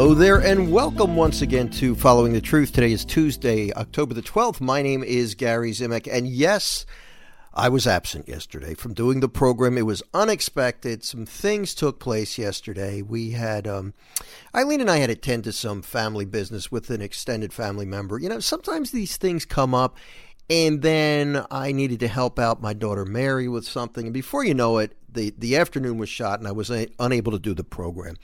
Hello there, and welcome once again to Following the Truth. Today is Tuesday, October the 12th. My name is Gary Zimak, and yes, I was absent yesterday from doing the program. It was unexpected. Some things took place yesterday. We had, um, Eileen and I had to attend to some family business with an extended family member. You know, sometimes these things come up, and then I needed to help out my daughter Mary with something. And before you know it, the, the afternoon was shot, and I was a- unable to do the program.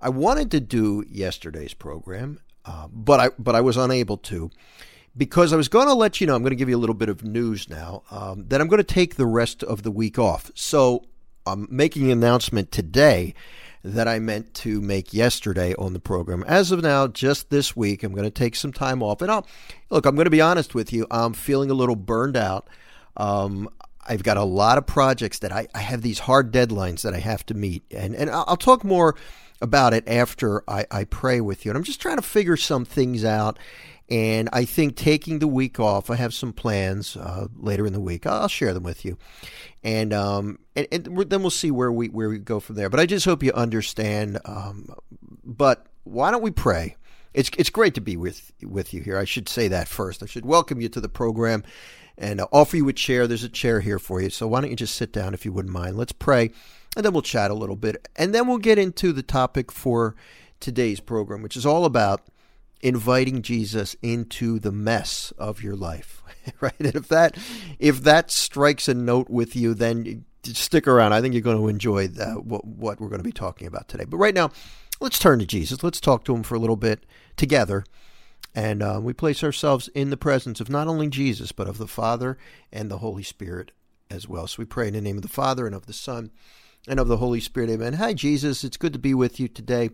I wanted to do yesterday's program, uh, but I but I was unable to because I was going to let you know. I'm going to give you a little bit of news now um, that I'm going to take the rest of the week off. So I'm making an announcement today that I meant to make yesterday on the program. As of now, just this week, I'm going to take some time off. And I'll look. I'm going to be honest with you. I'm feeling a little burned out. Um, I've got a lot of projects that I, I have these hard deadlines that I have to meet, and and I'll talk more about it after I, I pray with you. And I'm just trying to figure some things out. And I think taking the week off, I have some plans uh, later in the week. I'll share them with you, and um, and, and then we'll see where we where we go from there. But I just hope you understand. Um, but why don't we pray? It's it's great to be with with you here. I should say that first. I should welcome you to the program and offer you a chair. There's a chair here for you. So why don't you just sit down if you wouldn't mind? Let's pray and then we'll chat a little bit. And then we'll get into the topic for today's program, which is all about inviting Jesus into the mess of your life. right? And if that if that strikes a note with you, then stick around. I think you're going to enjoy that, what, what we're going to be talking about today. But right now, let's turn to Jesus. Let's talk to him for a little bit together. And uh, we place ourselves in the presence of not only Jesus, but of the Father and the Holy Spirit as well. So we pray in the name of the Father and of the Son and of the Holy Spirit. Amen. Hi, Jesus. It's good to be with you today.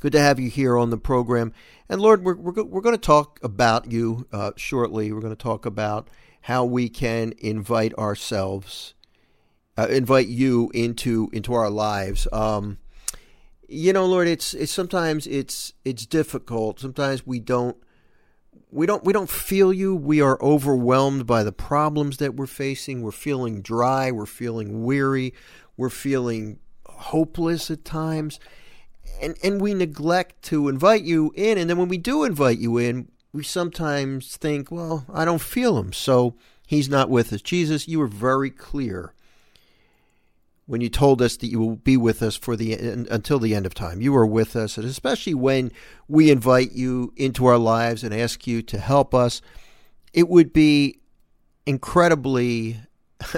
Good to have you here on the program. And Lord, we're, we're, we're going to talk about you uh, shortly. We're going to talk about how we can invite ourselves, uh, invite you into into our lives. Um, you know, Lord, it's it's sometimes it's it's difficult. Sometimes we don't we don't we don't feel you. We are overwhelmed by the problems that we're facing. We're feeling dry. We're feeling weary. We're feeling hopeless at times. And and we neglect to invite you in. And then when we do invite you in we sometimes think well I don't feel him. So he's not with us. Jesus you were very clear when you told us that you will be with us for the until the end of time. You are with us, and especially when we invite you into our lives and ask you to help us, it would be incredibly.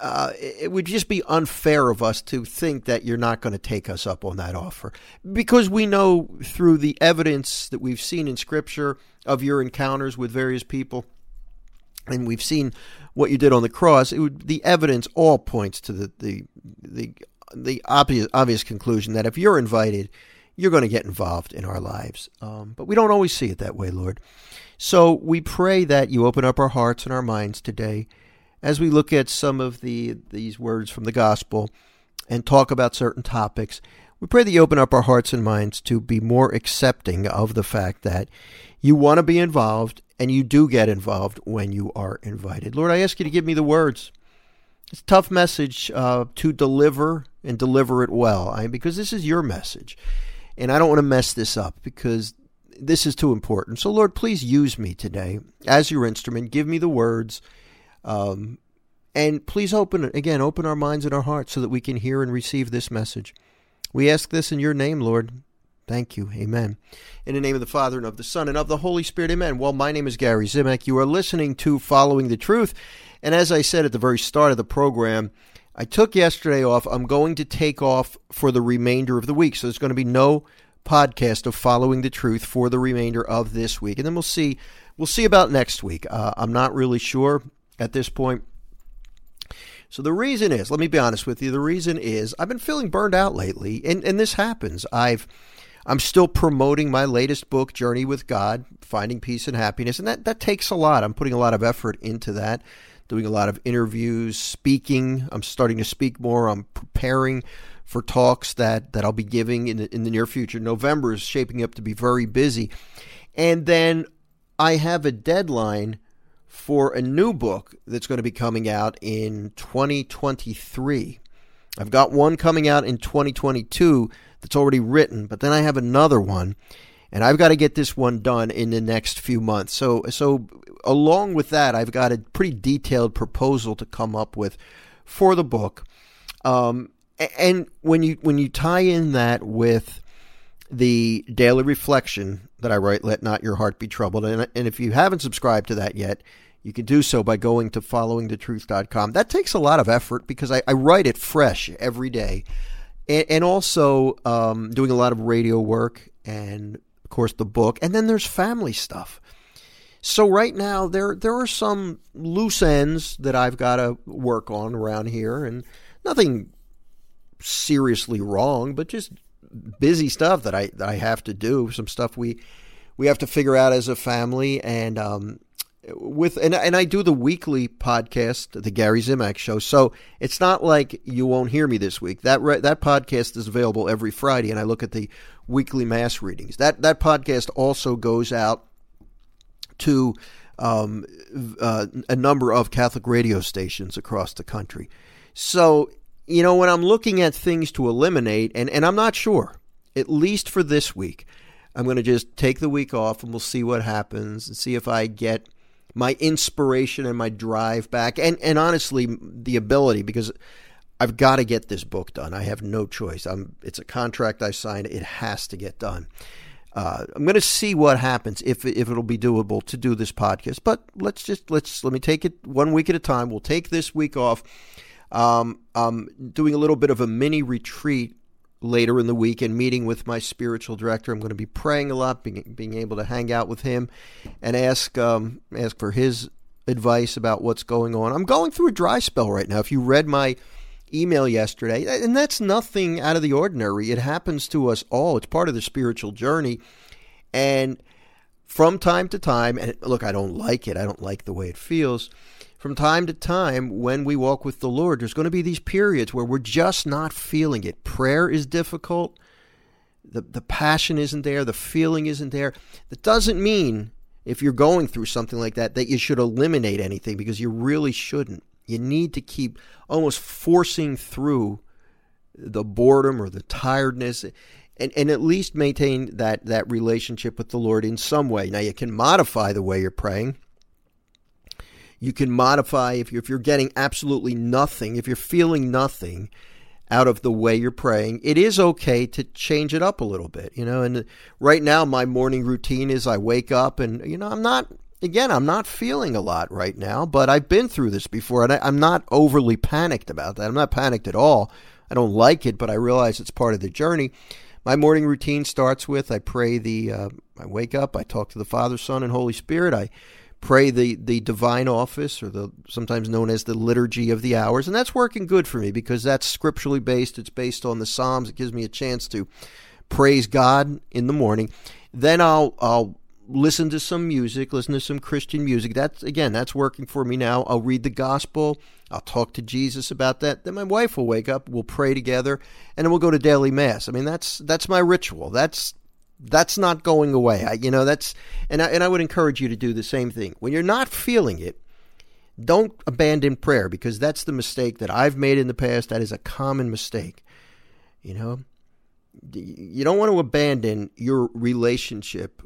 Uh, it would just be unfair of us to think that you're not going to take us up on that offer because we know through the evidence that we've seen in scripture of your encounters with various people and we've seen what you did on the cross, it would the evidence all points to the the the, the obvious obvious conclusion that if you're invited, you're going to get involved in our lives. Um, but we don't always see it that way, Lord. So we pray that you open up our hearts and our minds today as we look at some of the these words from the gospel and talk about certain topics. We pray that you open up our hearts and minds to be more accepting of the fact that you want to be involved and you do get involved when you are invited. Lord, I ask you to give me the words. It's a tough message uh, to deliver and deliver it well I, because this is your message. And I don't want to mess this up because this is too important. So, Lord, please use me today as your instrument. Give me the words. Um, and please open, again, open our minds and our hearts so that we can hear and receive this message. We ask this in your name, Lord. Thank you. Amen. In the name of the Father, and of the Son, and of the Holy Spirit. Amen. Well, my name is Gary Zimak. You are listening to Following the Truth. And as I said at the very start of the program, I took yesterday off. I'm going to take off for the remainder of the week. So there's going to be no podcast of Following the Truth for the remainder of this week. And then we'll see. We'll see about next week. Uh, I'm not really sure at this point. So the reason is, let me be honest with you, the reason is I've been feeling burned out lately, and, and this happens. I've I'm still promoting my latest book, Journey with God, Finding Peace and Happiness, and that, that takes a lot. I'm putting a lot of effort into that, doing a lot of interviews, speaking. I'm starting to speak more. I'm preparing for talks that, that I'll be giving in the, in the near future. November is shaping up to be very busy. And then I have a deadline for a new book that's going to be coming out in 2023. I've got one coming out in 2022 that's already written, but then I have another one, and I've got to get this one done in the next few months. So, so along with that, I've got a pretty detailed proposal to come up with for the book. Um, and when you when you tie in that with the daily reflection that I write, "Let not your heart be troubled," and, and if you haven't subscribed to that yet, you can do so by going to followingthetruth.com. That takes a lot of effort because I, I write it fresh every day, and, and also um, doing a lot of radio work and of course the book, and then there's family stuff. So right now there there are some loose ends that I've got to work on around here, and nothing seriously wrong, but just busy stuff that I that I have to do. Some stuff we we have to figure out as a family, and um, with and and I do the weekly podcast, the Gary Zimak Show. So it's not like you won't hear me this week. That re- that podcast is available every Friday, and I look at the weekly mass readings. That that podcast also goes out to um, uh, a number of Catholic radio stations across the country. So you know, when I'm looking at things to eliminate, and, and I'm not sure, at least for this week, I'm going to just take the week off and we'll see what happens and see if I get my inspiration and my drive back. And, and honestly, the ability, because I've got to get this book done. I have no choice. I'm, it's a contract I signed, it has to get done. Uh, I'm going to see what happens if if it'll be doable to do this podcast. But let's just let's let me take it one week at a time. We'll take this week off um, I'm doing a little bit of a mini retreat later in the week and meeting with my spiritual director. I'm going to be praying a lot, being, being able to hang out with him and ask um, ask for his advice about what's going on. I'm going through a dry spell right now. If you read my email yesterday, and that's nothing out of the ordinary. It happens to us all. It's part of the spiritual journey. And from time to time, and look, I don't like it. I don't like the way it feels from time to time when we walk with the Lord, there's going to be these periods where we're just not feeling it. Prayer is difficult. The, the passion isn't there. The feeling isn't there. That doesn't mean, if you're going through something like that, that you should eliminate anything because you really shouldn't. You need to keep almost forcing through the boredom or the tiredness and, and at least maintain that, that relationship with the Lord in some way. Now, you can modify the way you're praying. You can modify if you're, if you're getting absolutely nothing, if you're feeling nothing out of the way you're praying, it is okay to change it up a little bit, you know. And right now, my morning routine is I wake up and, you know, I'm not, again, I'm not feeling a lot right now, but I've been through this before and I, I'm not overly panicked about that. I'm not panicked at all. I don't like it, but I realize it's part of the journey. My morning routine starts with I pray the, uh, I wake up, I talk to the Father, Son, and Holy Spirit. I pray the, the divine office, or the sometimes known as the liturgy of the hours, and that's working good for me because that's scripturally based. It's based on the Psalms. It gives me a chance to praise God in the morning. Then I'll I'll listen to some music, listen to some Christian music. That's again, that's working for me now. I'll read the gospel. I'll talk to Jesus about that. Then my wife will wake up. We'll pray together, and then we'll go to daily mass. I mean, that's that's my ritual. That's that's not going away. I, you know, that's and I, and I would encourage you to do the same thing. When you're not feeling it, don't abandon prayer because that's the mistake that I've made in the past. That is a common mistake. You know, you don't want to abandon your relationship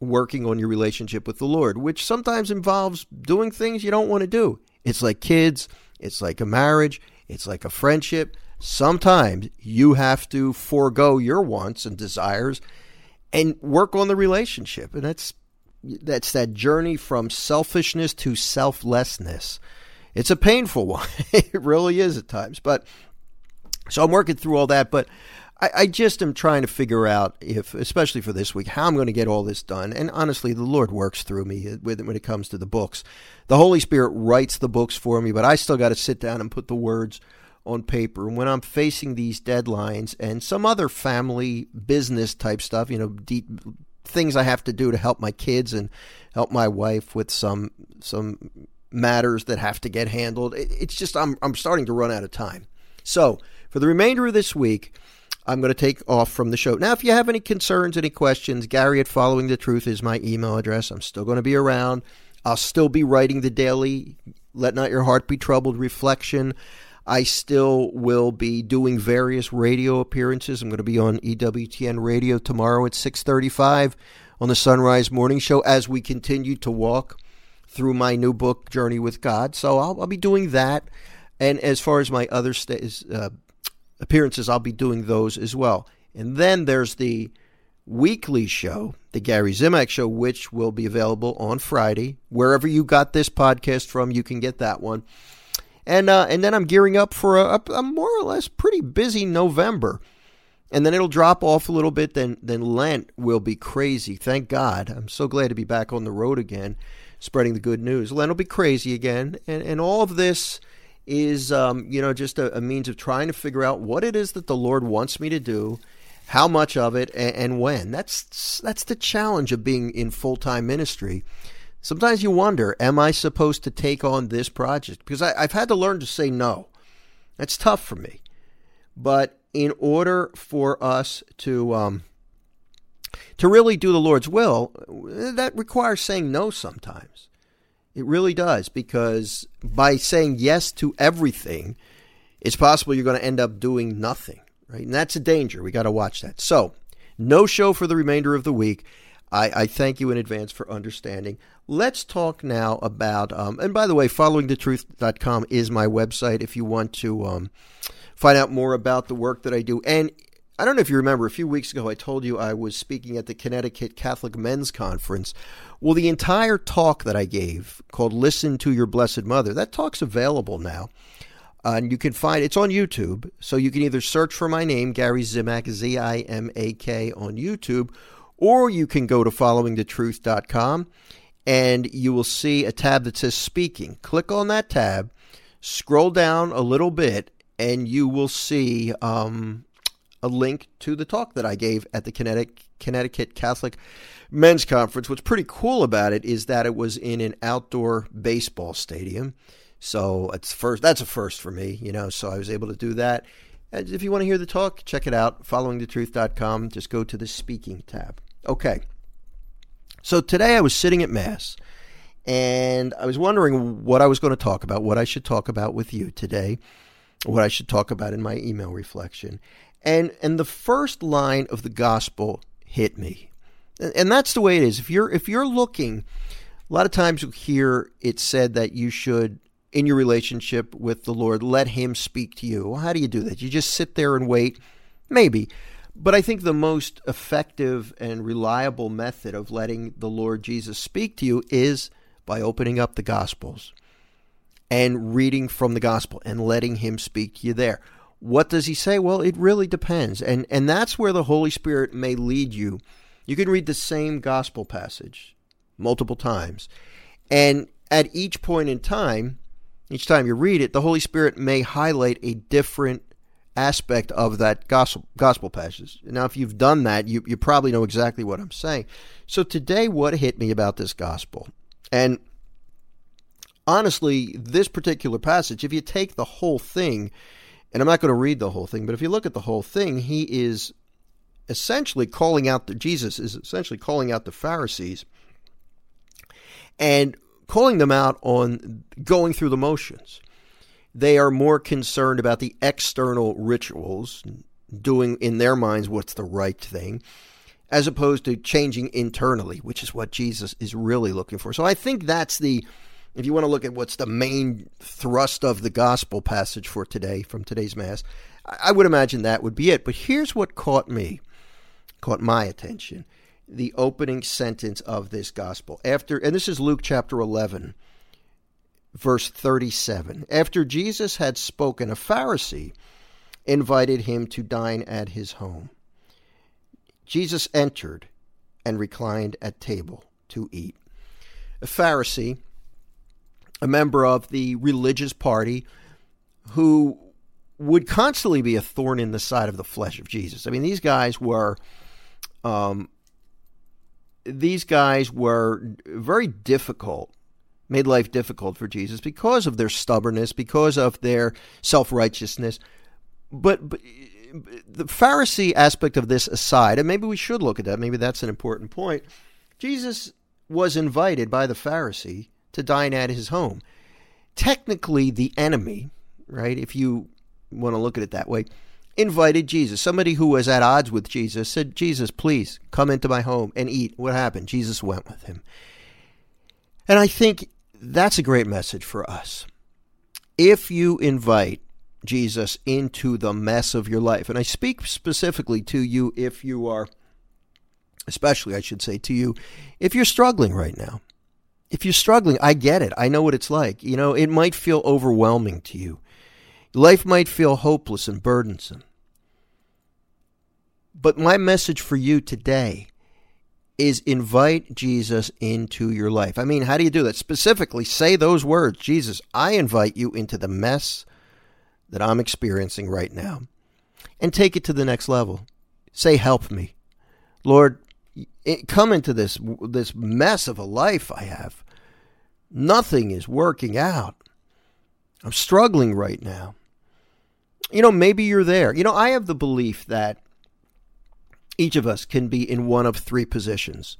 working on your relationship with the Lord, which sometimes involves doing things you don't want to do. It's like kids, it's like a marriage, it's like a friendship. Sometimes you have to forego your wants and desires and work on the relationship. And that's that's that journey from selfishness to selflessness. It's a painful one. it really is at times. But so I'm working through all that, but I, I, just am trying to figure out if, especially for this week, how I'm going to get all this done. And honestly, the Lord works through me with when it comes to the books. The Holy Spirit writes the books for me, but I still got to sit down and put the words on paper. And when I'm facing these deadlines and some other family business type stuff, you know, deep things I have to do to help my kids and help my wife with some some matters that have to get handled. It's just I'm I'm starting to run out of time. So for the remainder of this week, I'm going to take off from the show. Now, if you have any concerns, any questions, Gary at Following the Truth is my email address. I'm still going to be around. I'll still be writing the daily Let Not Your Heart Be Troubled reflection. I still will be doing various radio appearances. I'm going to be on EWTN Radio tomorrow at 6:35 on the Sunrise Morning Show as we continue to walk through my new book, Journey with God. So I'll, I'll be doing that. And as far as my other st- uh, appearances, I'll be doing those as well. And then there's the weekly show, the Gary Zimak Show, which will be available on Friday. Wherever you got this podcast from, you can get that one. And uh, and then I'm gearing up for a, a, more or less pretty busy November, and then it'll drop off a little bit. Then then Lent will be crazy. Thank God. I'm so glad to be back on the road again, spreading the good news. Lent will be crazy again, and and all of this is um, you know just a, a means of trying to figure out what it is that the Lord wants me to do how much of it and, and when. That's that's the challenge of being in full time ministry. Sometimes you wonder, am I supposed to take on this project? Because I, I've had to learn to say no. That's tough for me. But in order for us to um, to really do the Lord's will, that requires saying no sometimes. It really does, because by saying yes to everything, it's possible you're going to end up doing nothing right? And that's a danger. We got to watch that. So, no show for the remainder of the week. I, I thank you in advance for understanding. Let's talk now about, um, and by the way, followingthetruth.com is my website if you want to um, find out more about the work that I do. And I don't know if you remember, a few weeks ago I told you I was speaking at the Connecticut Catholic Men's Conference. Well, the entire talk that I gave called Listen to Your Blessed Mother, that talk's available now. Uh, and you can find it's on YouTube. So you can either search for my name, Gary Zimak, Z I M A K, on YouTube, or you can go to followingthetruth.com and you will see a tab that says speaking. Click on that tab, scroll down a little bit, and you will see um, a link to the talk that I gave at the Connecticut, Catholic Men's Conference. What's pretty cool about it is that it was in an outdoor baseball stadium. So it's first. That's a first for me, you know. So I was able to do that. And if you want to hear the talk, check it out. Followingthetruth.com. Just go to the speaking tab. Okay. So today I was sitting at mass, and I was wondering what I was going to talk about, what I should talk about with you today, what I should talk about in my email reflection, and and the first line of the gospel hit me, and that's the way it is. If you're if you're looking, a lot of times you hear it said that you should in your relationship with the Lord, let Him speak to you. Well, how do you do that? You just sit there and wait? Maybe. But I think the most effective and reliable method of letting the Lord Jesus speak to you is by opening up the Gospels and reading from the Gospel and letting Him speak to you there. What does He say? Well, it really depends. And, and that's where the Holy Spirit may lead you. You can read the same Gospel passage multiple times. And at each point in time, each time you read it, the Holy Spirit may highlight a different aspect of that gospel, gospel passage. Now, if you've done that, you, you probably know exactly what I'm saying. So, today, what hit me about this gospel? And honestly, this particular passage, if you take the whole thing, and I'm not going to read the whole thing, but if you look at the whole thing, he is essentially calling out the Jesus is essentially calling out the Pharisees. And calling them out on going through the motions. They are more concerned about the external rituals, doing in their minds what's the right thing, as opposed to changing internally, which is what Jesus is really looking for. So I think that's the, if you want to look at what's the main thrust of the gospel passage for today, from today's Mass, I would imagine that would be it. But here's what caught me, caught my attention the opening sentence of this gospel. After and this is Luke chapter 11 verse 37. After Jesus had spoken, a Pharisee invited him to dine at his home. Jesus entered and reclined at table to eat. A Pharisee, a member of the religious party who would constantly be a thorn in the side of the flesh of Jesus. I mean, these guys were um, these guys were very difficult, made life difficult for Jesus because of their stubbornness, because of their self righteousness. But, but the Pharisee aspect of this aside, and maybe we should look at that, maybe that's an important point. Jesus was invited by the Pharisee to dine at his home. Technically, the enemy, right? If you want to look at it that way, invited Jesus. Somebody who was at odds with Jesus said, Jesus, please come into my home and eat. What happened? Jesus went with him. And I think that's a great message for us. If you invite Jesus into the mess of your life, and I speak specifically to you if you are, especially I should say to you, if you're struggling right now. If you're struggling, I get it. I know what it's like. You know, it might feel overwhelming to you. Life might feel hopeless and burdensome. But my message for you today is invite Jesus into your life. I mean, how do you do that? Specifically, say those words Jesus, I invite you into the mess that I'm experiencing right now. And take it to the next level. Say, Help me. Lord, come into this, this mess of a life I have. Nothing is working out. I'm struggling right now you know, maybe you're there. You know, I have the belief that each of us can be in one of three positions.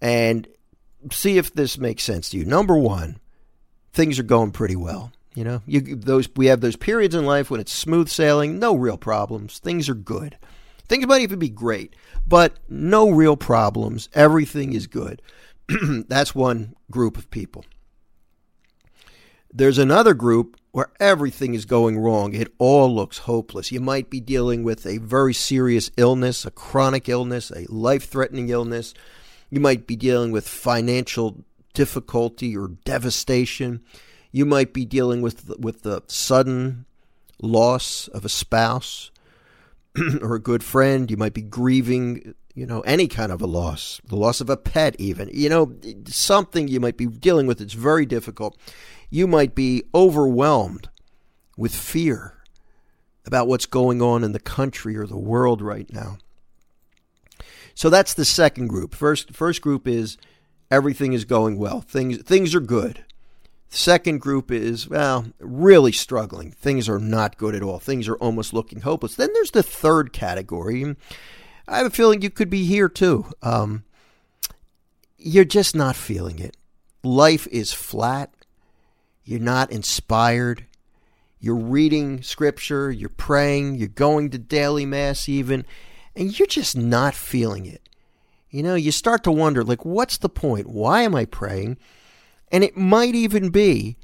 And see if this makes sense to you. Number one, things are going pretty well. You know, you those we have those periods in life when it's smooth sailing, no real problems. Things are good. Things might even be great, but no real problems. Everything is good. That's one group of people. There's another group where everything is going wrong. It all looks hopeless. You might be dealing with a very serious illness, a chronic illness, a life threatening illness. You might be dealing with financial difficulty or devastation. You might be dealing with with the sudden loss of a spouse or a good friend. You might be grieving, you know, any kind of a loss, the loss of a pet, even. You know, something you might be dealing with. It's very difficult you might be overwhelmed with fear about what's going on in the country or the world right now. So that's the second group. First first group is everything is going well. Things things are good. Second group is well, really struggling. Things are not good at all. Things are almost looking hopeless. Then there's the third category. I have a feeling you could be here too. Um, you're just not feeling it. Life is flat. You're not inspired. You're reading scripture, you're praying, you're going to daily mass even, and you're just not feeling it. You know, you start to wonder, like, what's the point? Why am I praying? And it might even be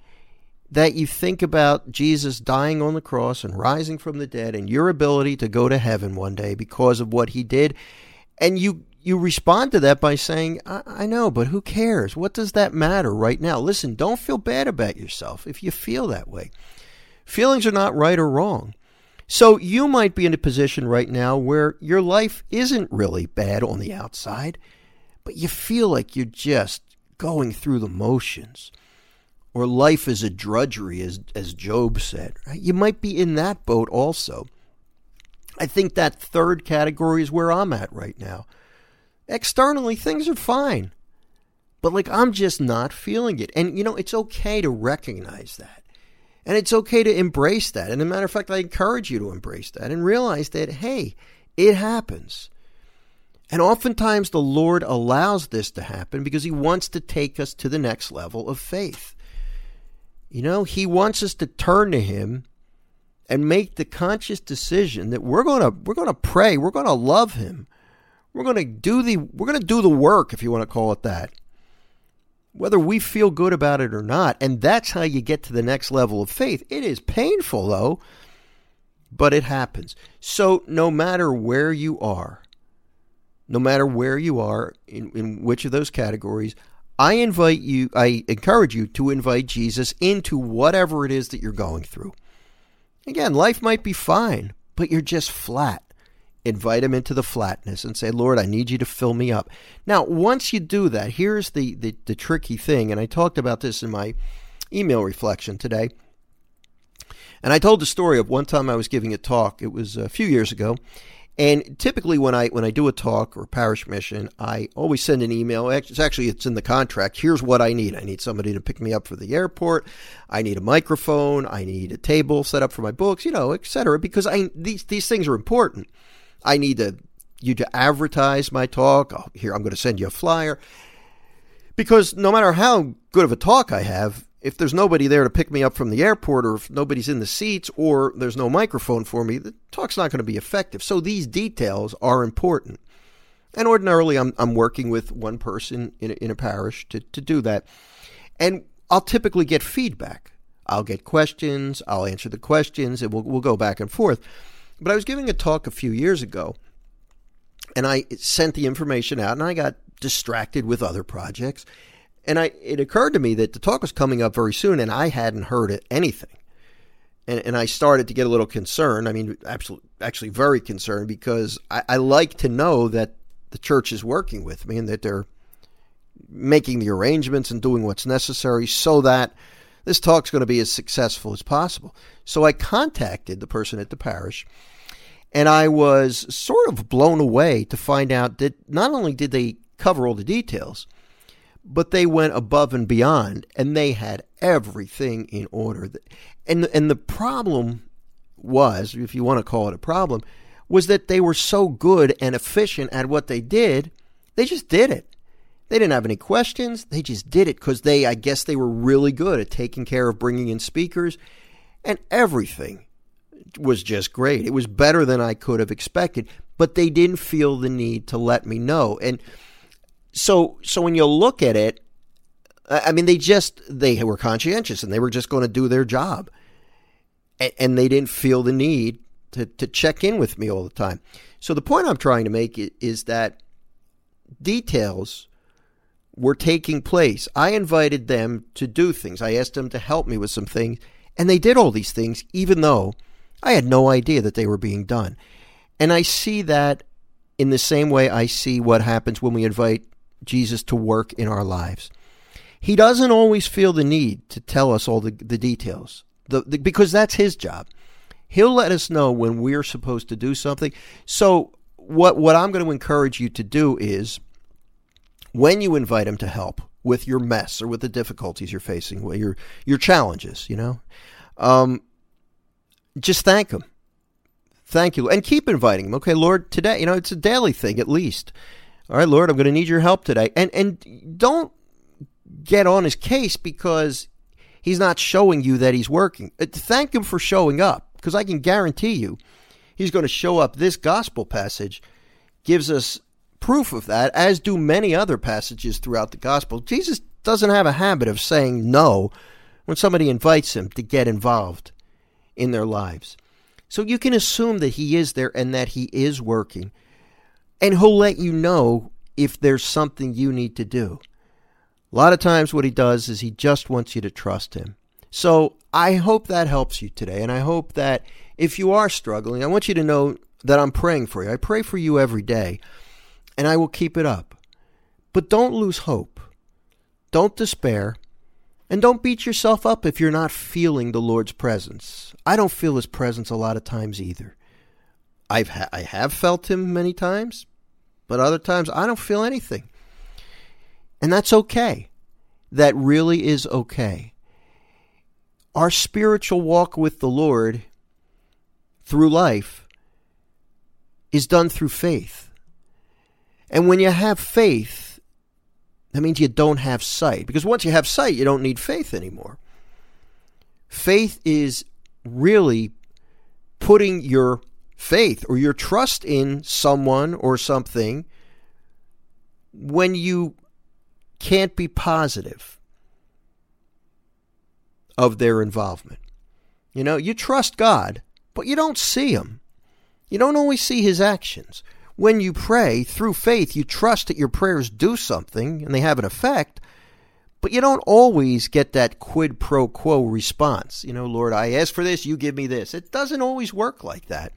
that you think about Jesus dying on the cross and rising from the dead and your ability to go to heaven one day because of what he did. And you you respond to that by saying, I, I, know, but who cares? What does that matter right now? Listen, don't feel bad about yourself if you feel that way. Feelings are not right or wrong. So you might be in a position right now where your life isn't really bad on the outside, but you feel like you're just going through the motions. Or life is a drudgery, as, as Job said. Right? You might be in that boat also. I think that third category is where I'm at right now. Externally, things are fine. But like, I'm just not feeling it. And, you know, it's okay to recognize that. And it's okay to embrace that. And as a matter of fact, I encourage you to embrace that and realize that, hey, it happens. And oftentimes the Lord allows this to happen because He wants to take us to the next level of faith. You know, He wants us to turn to Him and make the conscious decision that we're to we're to pray, we're going to love Him, we're going to do the we're going to do the work if you want to call it that. Whether we feel good about it or not, and that's how you get to the next level of faith. It is painful though, but it happens. So no matter where you are, no matter where you are in, in which of those categories, I invite you, I encourage you to invite Jesus into whatever it is that you're going through. Again, life might be fine, but you're just flat invite him into the flatness and say, Lord, I need you to fill me up. Now, once you do that, here's the, the, the tricky thing, and I talked about this in my email reflection today. And I told the story of one time I was giving a talk. It was a few years ago. And typically, when I when I do a talk or parish mission, I always send an email. It's actually it's in the contract. Here's what I need. I need somebody to pick me up for the airport. I need a microphone. I need a table set up for my books. You know, etc. Because I these these things are important. I need to, you to advertise my talk. Oh, here, I'm going to send you a flyer. Because no matter how good of a talk I have, if there's nobody there to pick me up from the airport or if nobody's in the seats or there's no microphone for me, the talk's not going to be effective. So these details are important. And ordinarily, I'm, I'm working with one person in a, in a parish to, to do that. And I'll typically get feedback. I'll get questions, I'll answer the questions, and we'll, we'll go back and forth. But I was giving a talk a few years ago, and I sent the information out, and I got distracted with other projects. And I, it occurred to me that the talk was coming up very soon, and I hadn't heard anything. And, and I started to get a little concerned. I mean, absolutely, actually, very concerned because I, I like to know that the church is working with me and that they're making the arrangements and doing what's necessary so that this talk's going to be as successful as possible. So I contacted the person at the parish and I was sort of blown away to find out that not only did they cover all the details, but they went above and beyond and they had everything in order. And and the problem was, if you want to call it a problem, was that they were so good and efficient at what they did, they just did it. They didn't have any questions. They just did it because they, I guess, they were really good at taking care of bringing in speakers, and everything was just great. It was better than I could have expected, but they didn't feel the need to let me know. And so, so when you look at it, I mean, they just they were conscientious and they were just going to do their job, and, and they didn't feel the need to to check in with me all the time. So the point I'm trying to make is that details were taking place. I invited them to do things. I asked them to help me with some things, and they did all these things, even though I had no idea that they were being done. And I see that in the same way I see what happens when we invite Jesus to work in our lives. He doesn't always feel the need to tell us all the, the details the, the, because that's his job. He'll let us know when we're supposed to do something. So, what, what I'm going to encourage you to do is when you invite him to help with your mess or with the difficulties you're facing, with your your challenges, you know, um, just thank him, thank you, and keep inviting him. Okay, Lord, today, you know, it's a daily thing at least. All right, Lord, I'm going to need your help today, and and don't get on his case because he's not showing you that he's working. Uh, thank him for showing up because I can guarantee you he's going to show up. This gospel passage gives us proof of that, as do many other passages throughout the gospel. Jesus doesn't have a habit of saying no when somebody invites him to get involved in their lives. So you can assume that he is there and that he is working. And he'll let you know if there's something you need to do. A lot of times, what he does is he just wants you to trust him. So I hope that helps you today. And I hope that if you are struggling, I want you to know that I'm praying for you. I pray for you every day and I will keep it up. But don't lose hope. Don't despair. And don't beat yourself up if you're not feeling the Lord's presence. I don't feel His presence a lot of times either. I've ha- I have felt Him many times, but other times I don't feel anything. And that's okay. That really is okay. Our spiritual walk with the Lord through life is done through faith. And when you have faith, that means you don't have sight. Because once you have sight, you don't need faith anymore. Faith is really putting your faith or your trust in someone or something when you can't be positive of their involvement. You know, you trust God, but you don't see Him. You don't always see His actions when you pray through faith, you trust that your prayers do something and they have an effect, but you don't always get that quid pro quo response. You know, Lord, I ask for this, you give me this. It doesn't always work like that.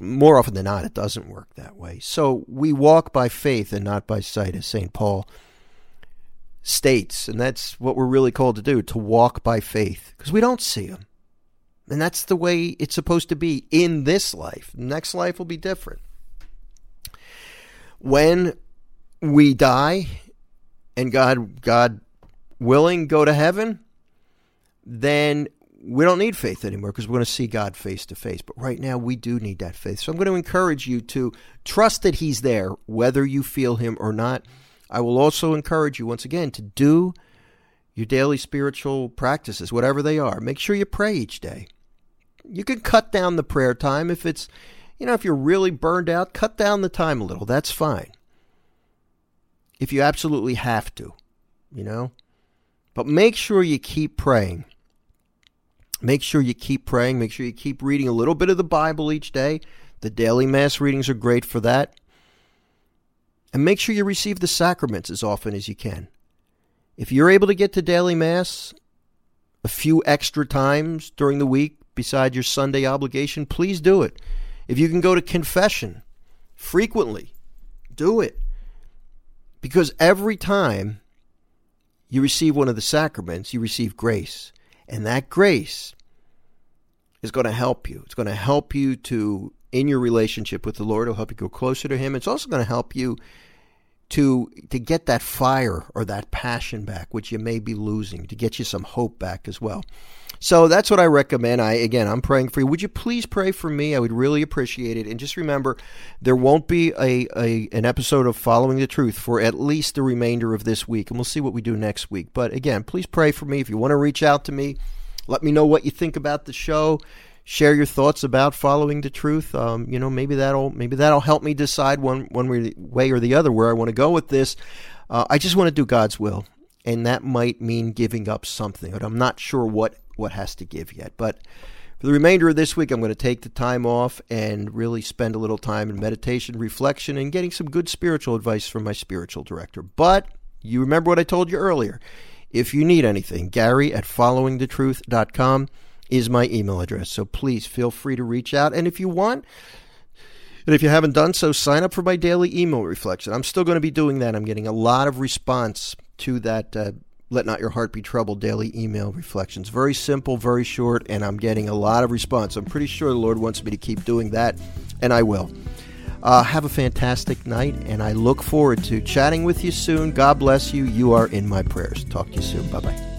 More often than not, it doesn't work that way. So we walk by faith and not by sight, as St. Paul states. And that's what we're really called to do to walk by faith because we don't see them. And that's the way it's supposed to be in this life. next life will be different when we die and God God willing go to heaven, then we don't need faith anymore because we're going to see God face to face. But right now, we do need that faith. So I'm going to encourage you to trust that He's there, whether you feel Him or not. I will also encourage you, once again, to do your daily spiritual practices, whatever they are. Make sure you pray each day. You can cut down the prayer time if it's, you know, if you're really burned out, cut down the time a little. That's fine. If you absolutely have to, you know. But make sure you keep praying. Make sure you keep praying. Make sure you keep reading a little bit of the Bible each day. The daily Mass readings are great for that. And make sure you receive the sacraments as often as you can. If you're able to get to daily Mass a few extra times during the week beside your Sunday obligation, please do it. If you can go to confession frequently, do it. Because every time you receive one of the sacraments, you receive grace. And that grace is going to help you. It's going to help you to, in your relationship with the Lord, it'll help you go closer to Him. It's also going to help you to to get that fire or that passion back, which you may be losing, to get you some hope back as well. So that's what I recommend. I again, I'm praying for you. Would you please pray for me? I would really appreciate it. And just remember, there won't be a, a an episode of Following the Truth for at least the remainder of this week, and we'll see what we do next week. But again, please pray for me. If you want to reach out to me, let me know what you think about the show share your thoughts about following the truth. Um, you know, maybe that'll maybe that'll help me decide one one way or the other where I want to go with this. Uh, I just want to do God's will, and that might mean giving up something, but I'm not sure what what has to give yet. But for the remainder of this week, I'm going to take the time off and really spend a little time in meditation, reflection, and getting some good spiritual advice from my spiritual director. But you remember what I told you earlier. If you need anything, Gary at followingthetruth.com is my email address. So please feel free to reach out. And if you want, and if you haven't done so, sign up for my daily email reflection. I'm still going to be doing that. I'm getting a lot of response to that uh, Let Not Your Heart Be Troubled daily email reflections. Very simple, very short, and I'm getting a lot of response. I'm pretty sure the Lord wants me to keep doing that, and I will. Uh, have a fantastic night, and I look forward to chatting with you soon. God bless you. You are in my prayers. Talk to you soon. Bye bye.